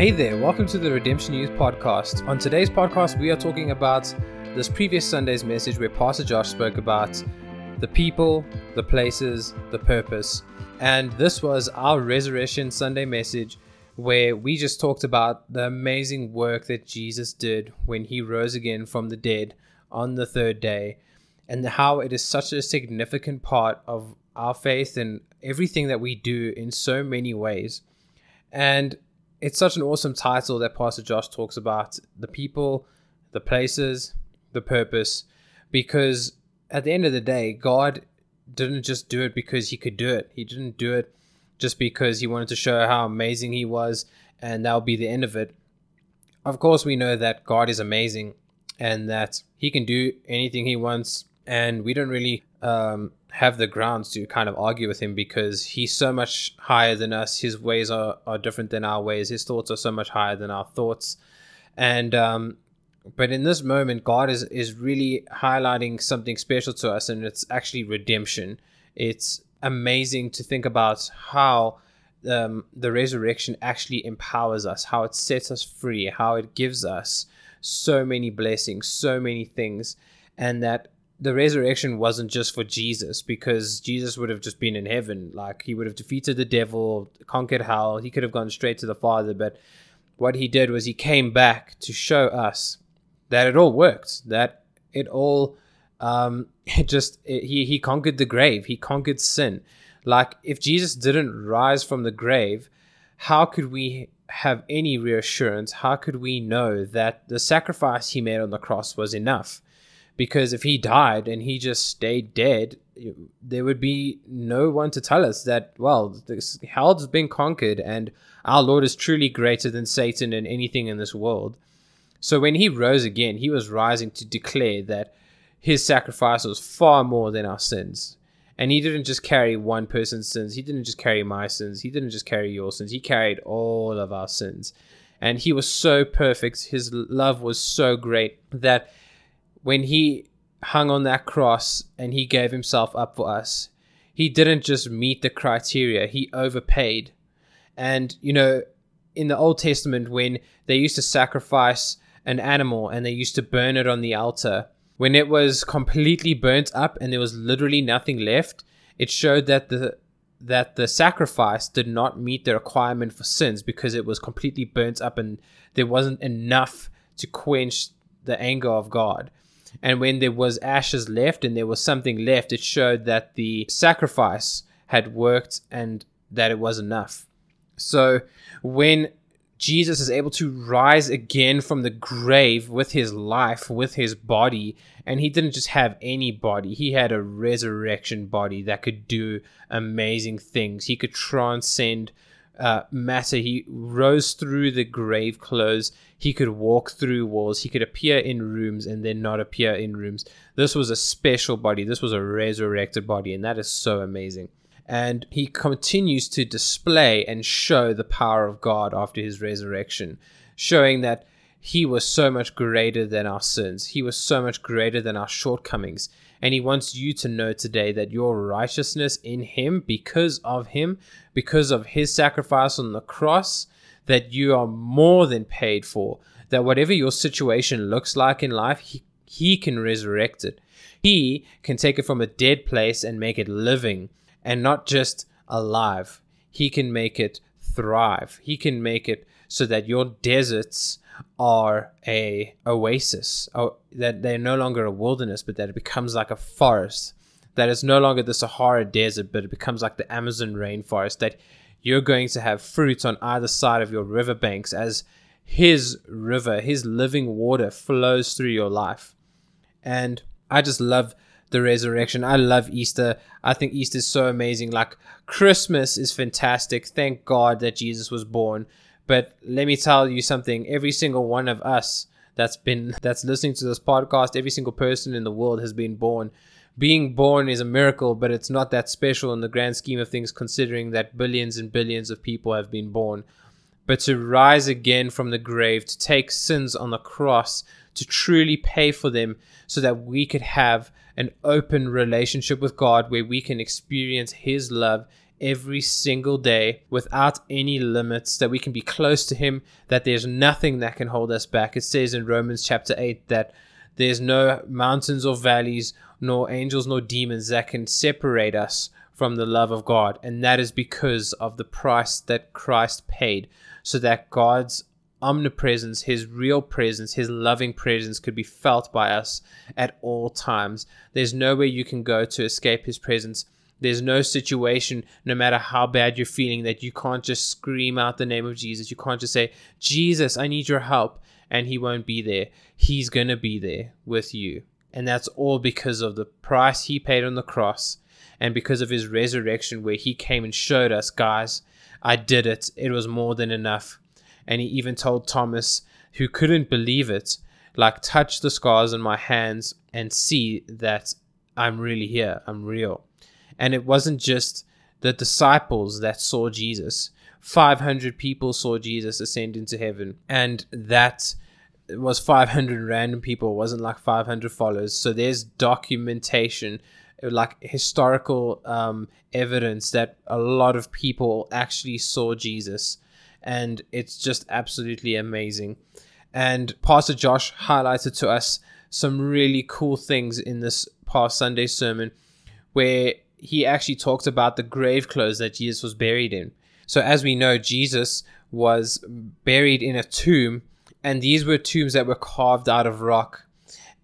Hey there, welcome to the Redemption Youth Podcast. On today's podcast, we are talking about this previous Sunday's message where Pastor Josh spoke about the people, the places, the purpose. And this was our Resurrection Sunday message where we just talked about the amazing work that Jesus did when he rose again from the dead on the third day and how it is such a significant part of our faith and everything that we do in so many ways. And it's such an awesome title that Pastor Josh talks about the people, the places, the purpose, because at the end of the day, God didn't just do it because he could do it. He didn't do it just because he wanted to show how amazing he was and that'll be the end of it. Of course, we know that God is amazing and that he can do anything he wants, and we don't really um, have the grounds to kind of argue with him because he's so much higher than us. His ways are, are different than our ways. His thoughts are so much higher than our thoughts. And um, but in this moment, God is is really highlighting something special to us, and it's actually redemption. It's amazing to think about how um, the resurrection actually empowers us, how it sets us free, how it gives us so many blessings, so many things, and that the resurrection wasn't just for Jesus because Jesus would have just been in heaven. Like he would have defeated the devil, conquered hell. He could have gone straight to the Father. But what he did was he came back to show us that it all worked, that it all, um, it just, it, he, he conquered the grave, he conquered sin. Like if Jesus didn't rise from the grave, how could we have any reassurance? How could we know that the sacrifice he made on the cross was enough? Because if he died and he just stayed dead there would be no one to tell us that well this hell has been conquered and our lord is truly greater than satan and anything in this world. So when he rose again he was rising to declare that his sacrifice was far more than our sins. And he didn't just carry one person's sins. He didn't just carry my sins. He didn't just carry your sins. He carried all of our sins. And he was so perfect. His love was so great that when he hung on that cross and he gave himself up for us, he didn't just meet the criteria, he overpaid. And, you know, in the Old Testament, when they used to sacrifice an animal and they used to burn it on the altar, when it was completely burnt up and there was literally nothing left, it showed that the that the sacrifice did not meet the requirement for sins because it was completely burnt up and there wasn't enough to quench the anger of God. And when there was ashes left and there was something left, it showed that the sacrifice had worked and that it was enough. So when Jesus is able to rise again from the grave with his life, with his body, and he didn't just have any body, he had a resurrection body that could do amazing things. He could transcend uh, matter. He rose through the grave clothes. He could walk through walls. He could appear in rooms and then not appear in rooms. This was a special body. This was a resurrected body, and that is so amazing. And he continues to display and show the power of God after his resurrection, showing that he was so much greater than our sins. He was so much greater than our shortcomings. And he wants you to know today that your righteousness in him, because of him, because of his sacrifice on the cross, that you are more than paid for. That whatever your situation looks like in life, he, he can resurrect it. He can take it from a dead place and make it living and not just alive. He can make it thrive. He can make it so that your deserts are a oasis. Or that they're no longer a wilderness but that it becomes like a forest. That is no longer the sahara desert but it becomes like the amazon rainforest that you're going to have fruits on either side of your riverbanks as his river his living water flows through your life. And i just love the resurrection. I love easter. I think easter is so amazing. Like christmas is fantastic. Thank god that jesus was born but let me tell you something every single one of us that's been that's listening to this podcast, every single person in the world has been born. Being born is a miracle, but it's not that special in the grand scheme of things, considering that billions and billions of people have been born. But to rise again from the grave, to take sins on the cross, to truly pay for them, so that we could have an open relationship with God where we can experience His love every single day without any limits, that we can be close to Him, that there's nothing that can hold us back. It says in Romans chapter 8 that there's no mountains or valleys, nor angels nor demons that can separate us from the love of God. And that is because of the price that Christ paid, so that God's omnipresence, his real presence, his loving presence could be felt by us at all times. There's nowhere you can go to escape his presence. There's no situation, no matter how bad you're feeling, that you can't just scream out the name of Jesus. You can't just say, Jesus, I need your help. And he won't be there. He's going to be there with you. And that's all because of the price he paid on the cross and because of his resurrection, where he came and showed us, guys, I did it. It was more than enough. And he even told Thomas, who couldn't believe it, like, touch the scars on my hands and see that I'm really here. I'm real. And it wasn't just the disciples that saw Jesus. 500 people saw Jesus ascend into heaven. And that was 500 random people. It wasn't like 500 followers. So there's documentation, like historical um, evidence that a lot of people actually saw Jesus and it's just absolutely amazing. And Pastor Josh highlighted to us some really cool things in this past Sunday sermon where he actually talked about the grave clothes that Jesus was buried in. So, as we know, Jesus was buried in a tomb, and these were tombs that were carved out of rock.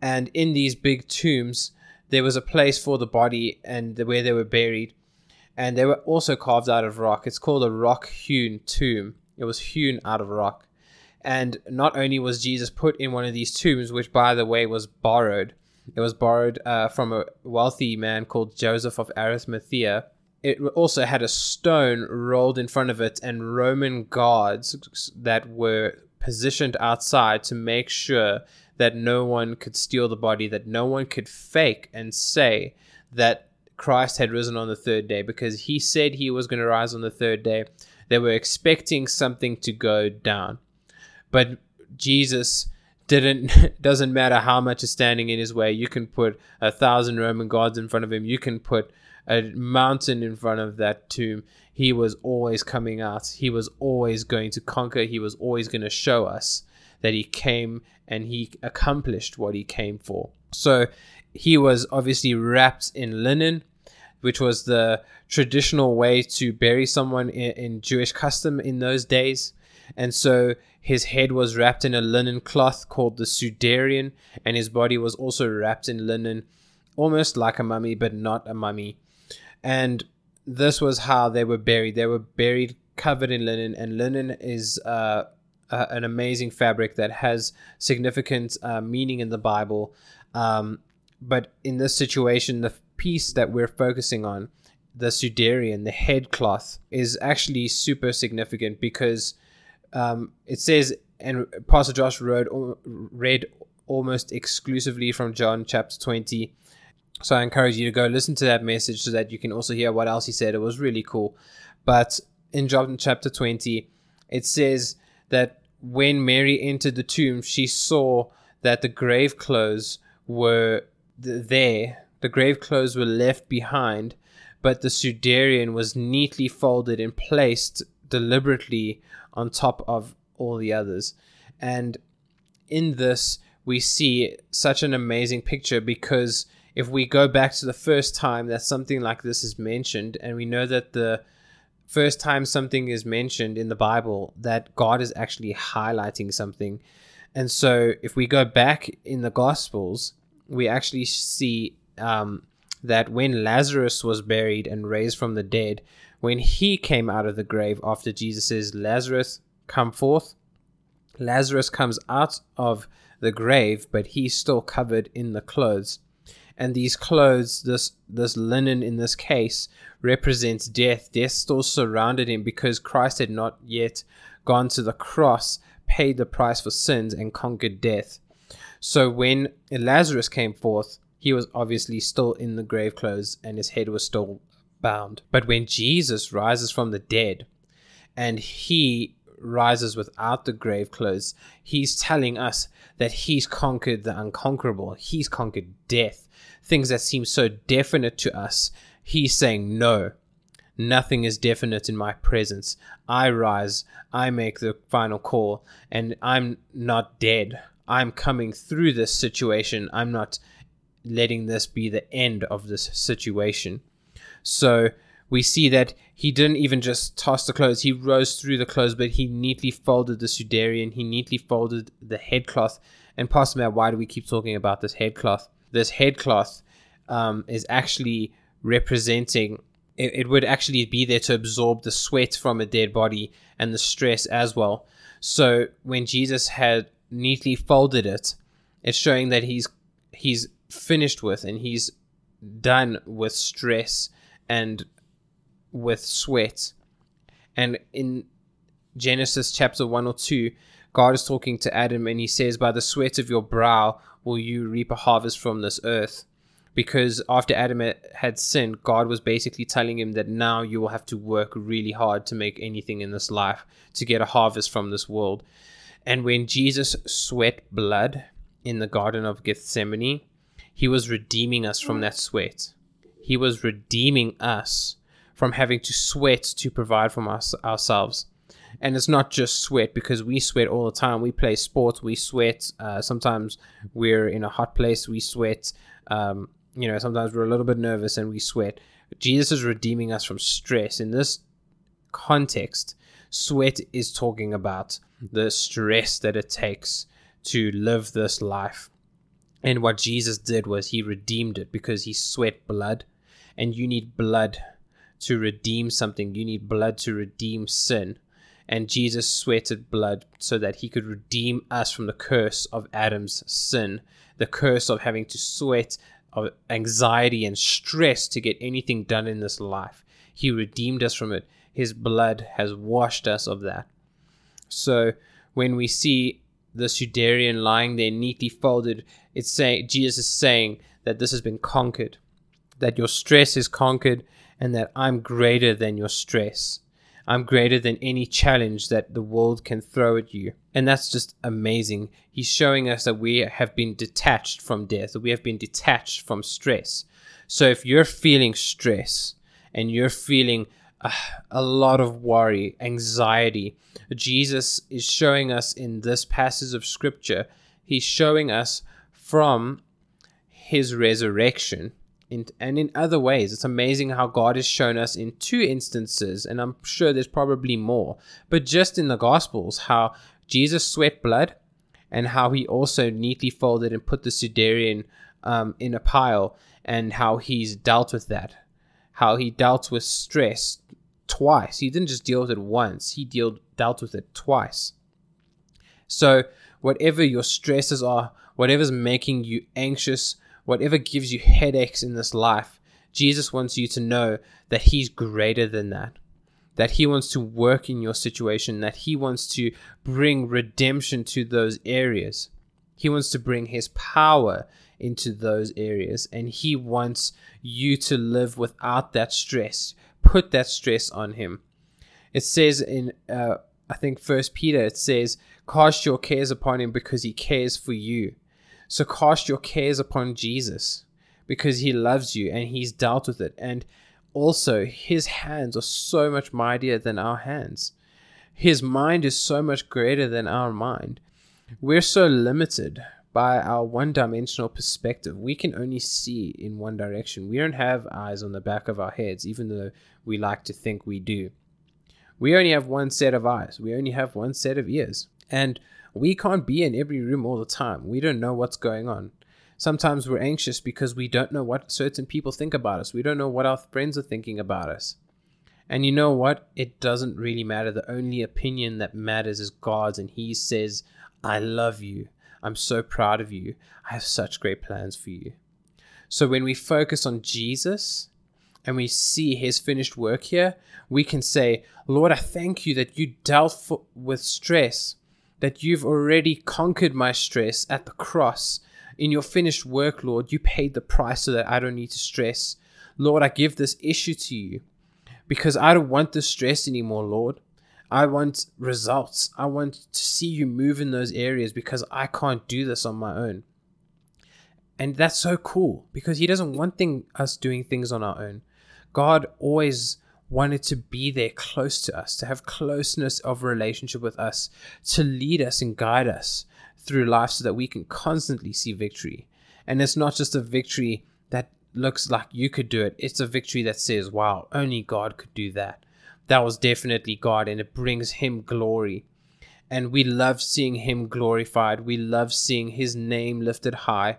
And in these big tombs, there was a place for the body and where they were buried, and they were also carved out of rock. It's called a rock hewn tomb. It was hewn out of rock. And not only was Jesus put in one of these tombs, which by the way was borrowed, it was borrowed uh, from a wealthy man called Joseph of Arimathea. It also had a stone rolled in front of it and Roman guards that were positioned outside to make sure that no one could steal the body, that no one could fake and say that Christ had risen on the third day because he said he was going to rise on the third day. They were expecting something to go down. But Jesus didn't doesn't matter how much is standing in his way. You can put a thousand Roman guards in front of him. You can put a mountain in front of that tomb. He was always coming out. He was always going to conquer. He was always going to show us that he came and he accomplished what he came for. So he was obviously wrapped in linen which was the traditional way to bury someone in, in Jewish custom in those days. And so his head was wrapped in a linen cloth called the sudarion, and his body was also wrapped in linen, almost like a mummy, but not a mummy. And this was how they were buried. They were buried covered in linen, and linen is uh, an amazing fabric that has significant uh, meaning in the Bible. Um, but in this situation, the piece that we're focusing on, the Sudarion, the head cloth, is actually super significant because um, it says, and Pastor Josh wrote, read almost exclusively from John chapter 20. So I encourage you to go listen to that message so that you can also hear what else he said. It was really cool. But in John chapter 20, it says that when Mary entered the tomb, she saw that the grave clothes were there the grave clothes were left behind, but the sudarion was neatly folded and placed deliberately on top of all the others. And in this, we see such an amazing picture because if we go back to the first time that something like this is mentioned, and we know that the first time something is mentioned in the Bible, that God is actually highlighting something. And so if we go back in the Gospels, we actually see um, that when Lazarus was buried and raised from the dead, when he came out of the grave after Jesus says, Lazarus, come forth, Lazarus comes out of the grave, but he's still covered in the clothes. And these clothes, this this linen in this case, represents death. Death still surrounded him because Christ had not yet gone to the cross, paid the price for sins, and conquered death. So when Lazarus came forth, he was obviously still in the grave clothes and his head was still bound. But when Jesus rises from the dead and he rises without the grave clothes, he's telling us that he's conquered the unconquerable. He's conquered death. Things that seem so definite to us. He's saying, no, Nothing is definite in my presence. I rise, I make the final call, and I'm not dead. I'm coming through this situation. I'm not letting this be the end of this situation. So we see that he didn't even just toss the clothes, he rose through the clothes, but he neatly folded the sudarion, he neatly folded the headcloth. And Pastor Matt, why do we keep talking about this headcloth? This headcloth um, is actually representing it, it would actually be there to absorb the sweat from a dead body and the stress as well. So when Jesus had neatly folded it, it's showing that he's he's finished with and he's done with stress and with sweat. And in Genesis chapter 1 or 2, God is talking to Adam and he says, By the sweat of your brow will you reap a harvest from this earth. Because after Adam had sinned, God was basically telling him that now you will have to work really hard to make anything in this life to get a harvest from this world. And when Jesus sweat blood in the Garden of Gethsemane, he was redeeming us from that sweat. He was redeeming us from having to sweat to provide from us ourselves. And it's not just sweat because we sweat all the time. We play sports, we sweat. Uh, sometimes we're in a hot place, we sweat. Um, you know, sometimes we're a little bit nervous and we sweat. Jesus is redeeming us from stress. In this context, sweat is talking about the stress that it takes to live this life and what Jesus did was he redeemed it because he sweat blood. And you need blood to redeem something. You need blood to redeem sin. And Jesus sweated blood so that he could redeem us from the curse of Adam's sin, the curse of having to sweat, of anxiety and stress to get anything done in this life. He redeemed us from it. His blood has washed us of that. So when we see the Sudarion lying there neatly folded, it's saying Jesus is saying that this has been conquered, that your stress is conquered, and that I'm greater than your stress. I'm greater than any challenge that the world can throw at you. And that's just amazing. He's showing us that we have been detached from death, that we have been detached from stress. So if you're feeling stress and you're feeling uh, a lot of worry, anxiety, Jesus is showing us in this passage of scripture, he's showing us from his resurrection. In, and in other ways, it's amazing how God has shown us in two instances, and I'm sure there's probably more, but just in the Gospels, how Jesus sweat blood and how he also neatly folded and put the Sudarion um, in a pile, and how he's dealt with that. How he dealt with stress twice. He didn't just deal with it once, he deal, dealt with it twice. So, whatever your stresses are, whatever's making you anxious, whatever gives you headaches in this life, Jesus wants you to know that He's greater than that. That He wants to work in your situation, that He wants to bring redemption to those areas. He wants to bring His power into those areas, and He wants you to live without that stress put that stress on him. It says in, uh, I think, First Peter, it says, Cast your cares upon him because he cares for you. So cast your cares upon Jesus because he loves you and he's dealt with it. And also, his hands are so much mightier than our hands. His mind is so much greater than our mind. We're so limited by our one dimensional perspective. We can only see in one direction. We don't have eyes on the back of our heads, even though we like to think we do. We only have one set of eyes, we only have one set of ears. And we can't be in every room all the time. We don't know what's going on. Sometimes we're anxious because we don't know what certain people think about us. We don't know what our friends are thinking about us. And you know what? It doesn't really matter. The only opinion that matters is God's, and He says, I love you. I'm so proud of you. I have such great plans for you. So when we focus on Jesus and we see his finished work here, we can say, Lord, I thank you that you dealt for, with stress, that you've already conquered my stress at the cross. In your finished work, Lord, you paid the price so that I don't need to stress. Lord, I give this issue to you because I don't want the stress anymore, Lord. I want results. I want to see you move in those areas because I can't do this on my own. And that's so cool because he doesn't want thing, us doing things on our own. God always wanted to be there close to us, to have closeness of relationship with us, to lead us and guide us through life so that we can constantly see victory. And it's not just a victory that looks like you could do it, it's a victory that says, wow, only God could do that. That was definitely God, and it brings Him glory. And we love seeing Him glorified. We love seeing His name lifted high.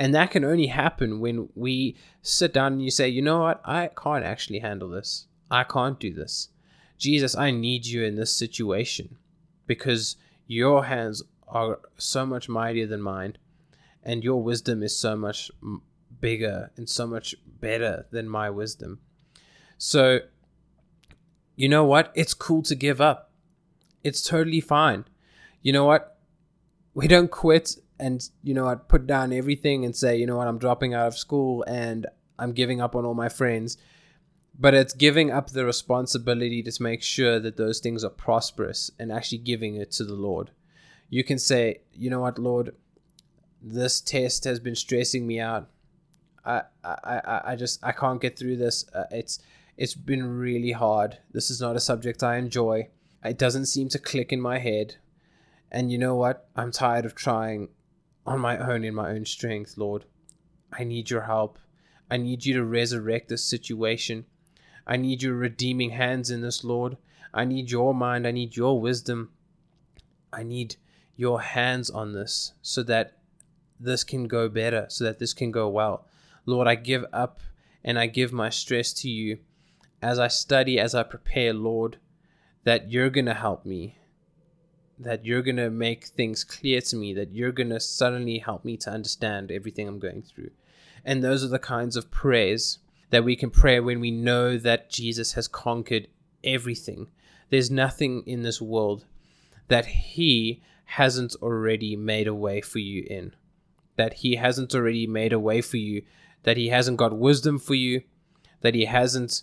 And that can only happen when we sit down and you say, you know what? I can't actually handle this. I can't do this. Jesus, I need you in this situation because your hands are so much mightier than mine and your wisdom is so much bigger and so much better than my wisdom. So, you know what? It's cool to give up. It's totally fine. You know what? We don't quit and you know I'd put down everything and say you know what? I'm dropping out of school and I'm giving up on all my friends. But it's giving up the responsibility to make sure that those things are prosperous and actually giving it to the Lord. You can say you know what Lord? This test has been stressing me out. I I I, I just I can't get through this. Uh, it's it's been really hard. This is not a subject I enjoy. It doesn't seem to click in my head. And you know what? I'm tired of trying on my own in my own strength, Lord. I need your help. I need you to resurrect this situation. I need your redeeming hands in this, Lord. I need your mind. I need your wisdom. I need your hands on this so that this can go better, so that this can go well. Lord, I give up and I give my stress to you as I study, as I prepare, Lord, that you're going to help me, that you're going to make things clear to me, that you're going to suddenly help me to understand everything I'm going through. And those are the kinds of prayers that we can pray when we know that Jesus has conquered everything. There's nothing in this world that He hasn't already made a way for you in, that He hasn't already made a way for you, that He hasn't got wisdom for you, that He hasn't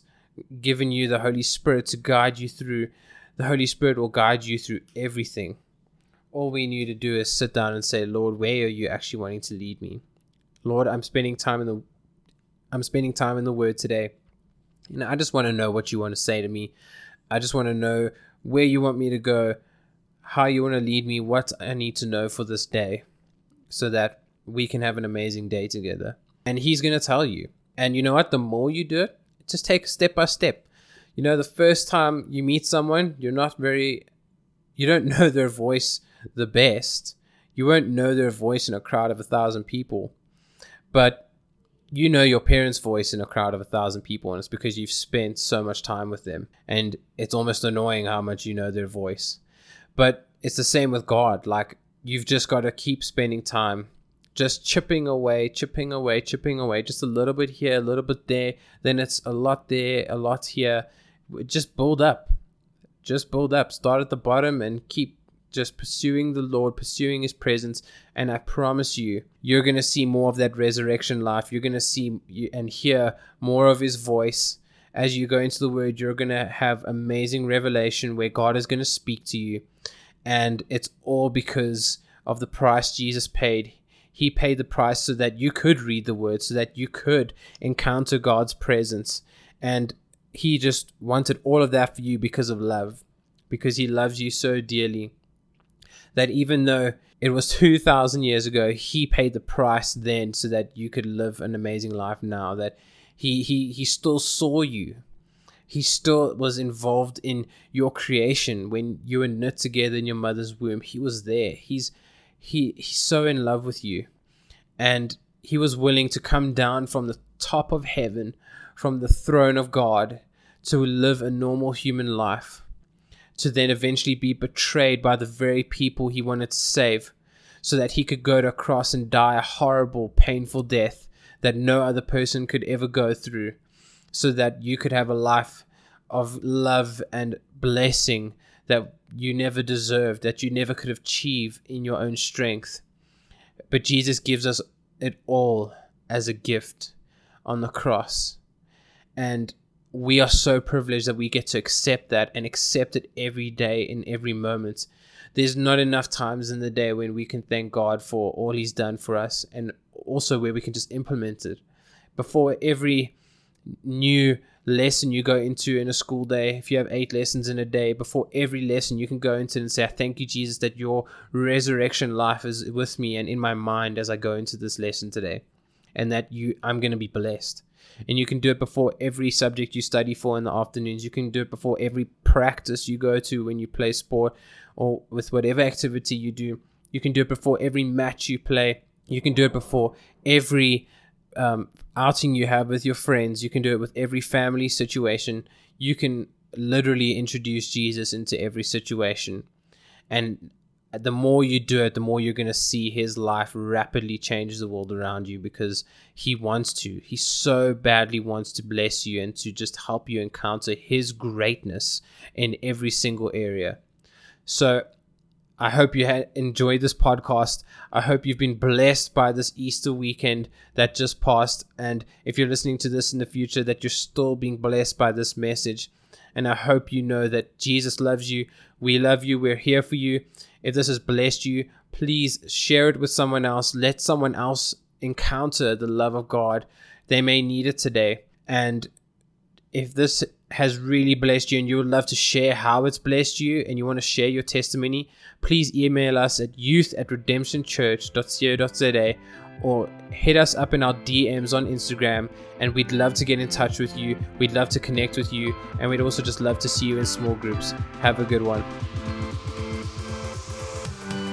given you the Holy Spirit to guide you through the Holy Spirit will guide you through everything. All we need to do is sit down and say, Lord, where are you actually wanting to lead me? Lord, I'm spending time in the I'm spending time in the word today. And I just want to know what you want to say to me. I just want to know where you want me to go, how you want to lead me, what I need to know for this day so that we can have an amazing day together. And he's going to tell you. And you know what? The more you do it, just take step by step you know, the first time you meet someone, you're not very, you don't know their voice the best. You won't know their voice in a crowd of a thousand people, but you know your parents' voice in a crowd of a thousand people, and it's because you've spent so much time with them, and it's almost annoying how much you know their voice. But it's the same with God. Like, you've just got to keep spending time just chipping away, chipping away, chipping away, just a little bit here, a little bit there. Then it's a lot there, a lot here just build up. Just build up. Start at the bottom and keep just pursuing the Lord, pursuing His presence. And I promise you, you're going to see more of that resurrection life. You're going to see and hear more of His voice. As you go into the Word, you're going to have amazing revelation where God is going to speak to you. And it's all because of the price Jesus paid. He paid the price so that you could read the Word, so that you could encounter God's presence. And he just wanted all of that for you because of love, because he loves you so dearly that even though it was 2,000 years ago, he paid the price then so that you could live an amazing life now. That he, he, he still saw you. He still was involved in your creation when you were knit together in your mother's womb. He was there. He's he he's so in love with you. And he was willing to come down from the top of heaven, from the throne of God, to live a normal human life, to then eventually be betrayed by the very people he wanted to save, so that he could go to a cross and die a horrible, painful death that no other person could ever go through, so that you could have a life of love and blessing that you never deserved, that you never could achieve in your own strength. But Jesus gives us it all as a gift on the cross. And we are so privileged that we get to accept that and accept it every day in every moment. There's not enough times in the day when we can thank God for all He's done for us and also where we can just implement it. Before every new lesson you go into in a school day, if you have eight lessons in a day, before every lesson, you can go into and say, I Thank you, Jesus, that your resurrection life is with me and in my mind as I go into this lesson today. And that you I'm going to be blessed. And you can do it before every subject you study for in the afternoons. You can do it before every practice you go to when you play sport or with whatever activity you do. You can do it before every match you play. You can do it before every um, outing you have with your friends. You can do it with every family situation. You can literally introduce Jesus into every situation. And the more you do it, the more you're going to see his life rapidly change the world around you because he wants to. He so badly wants to bless you and to just help you encounter his greatness in every single area. So I hope you had enjoyed this podcast. I hope you've been blessed by this Easter weekend that just passed. And if you're listening to this in the future, that you're still being blessed by this message. And I hope you know that Jesus loves you. We love you. We're here for you. If this has blessed you, please share it with someone else. Let someone else encounter the love of God. They may need it today. And if this has really blessed you and you would love to share how it's blessed you and you want to share your testimony, please email us at youth at redemptionchurch.co.za or hit us up in our DMs on Instagram and we'd love to get in touch with you. We'd love to connect with you and we'd also just love to see you in small groups. Have a good one.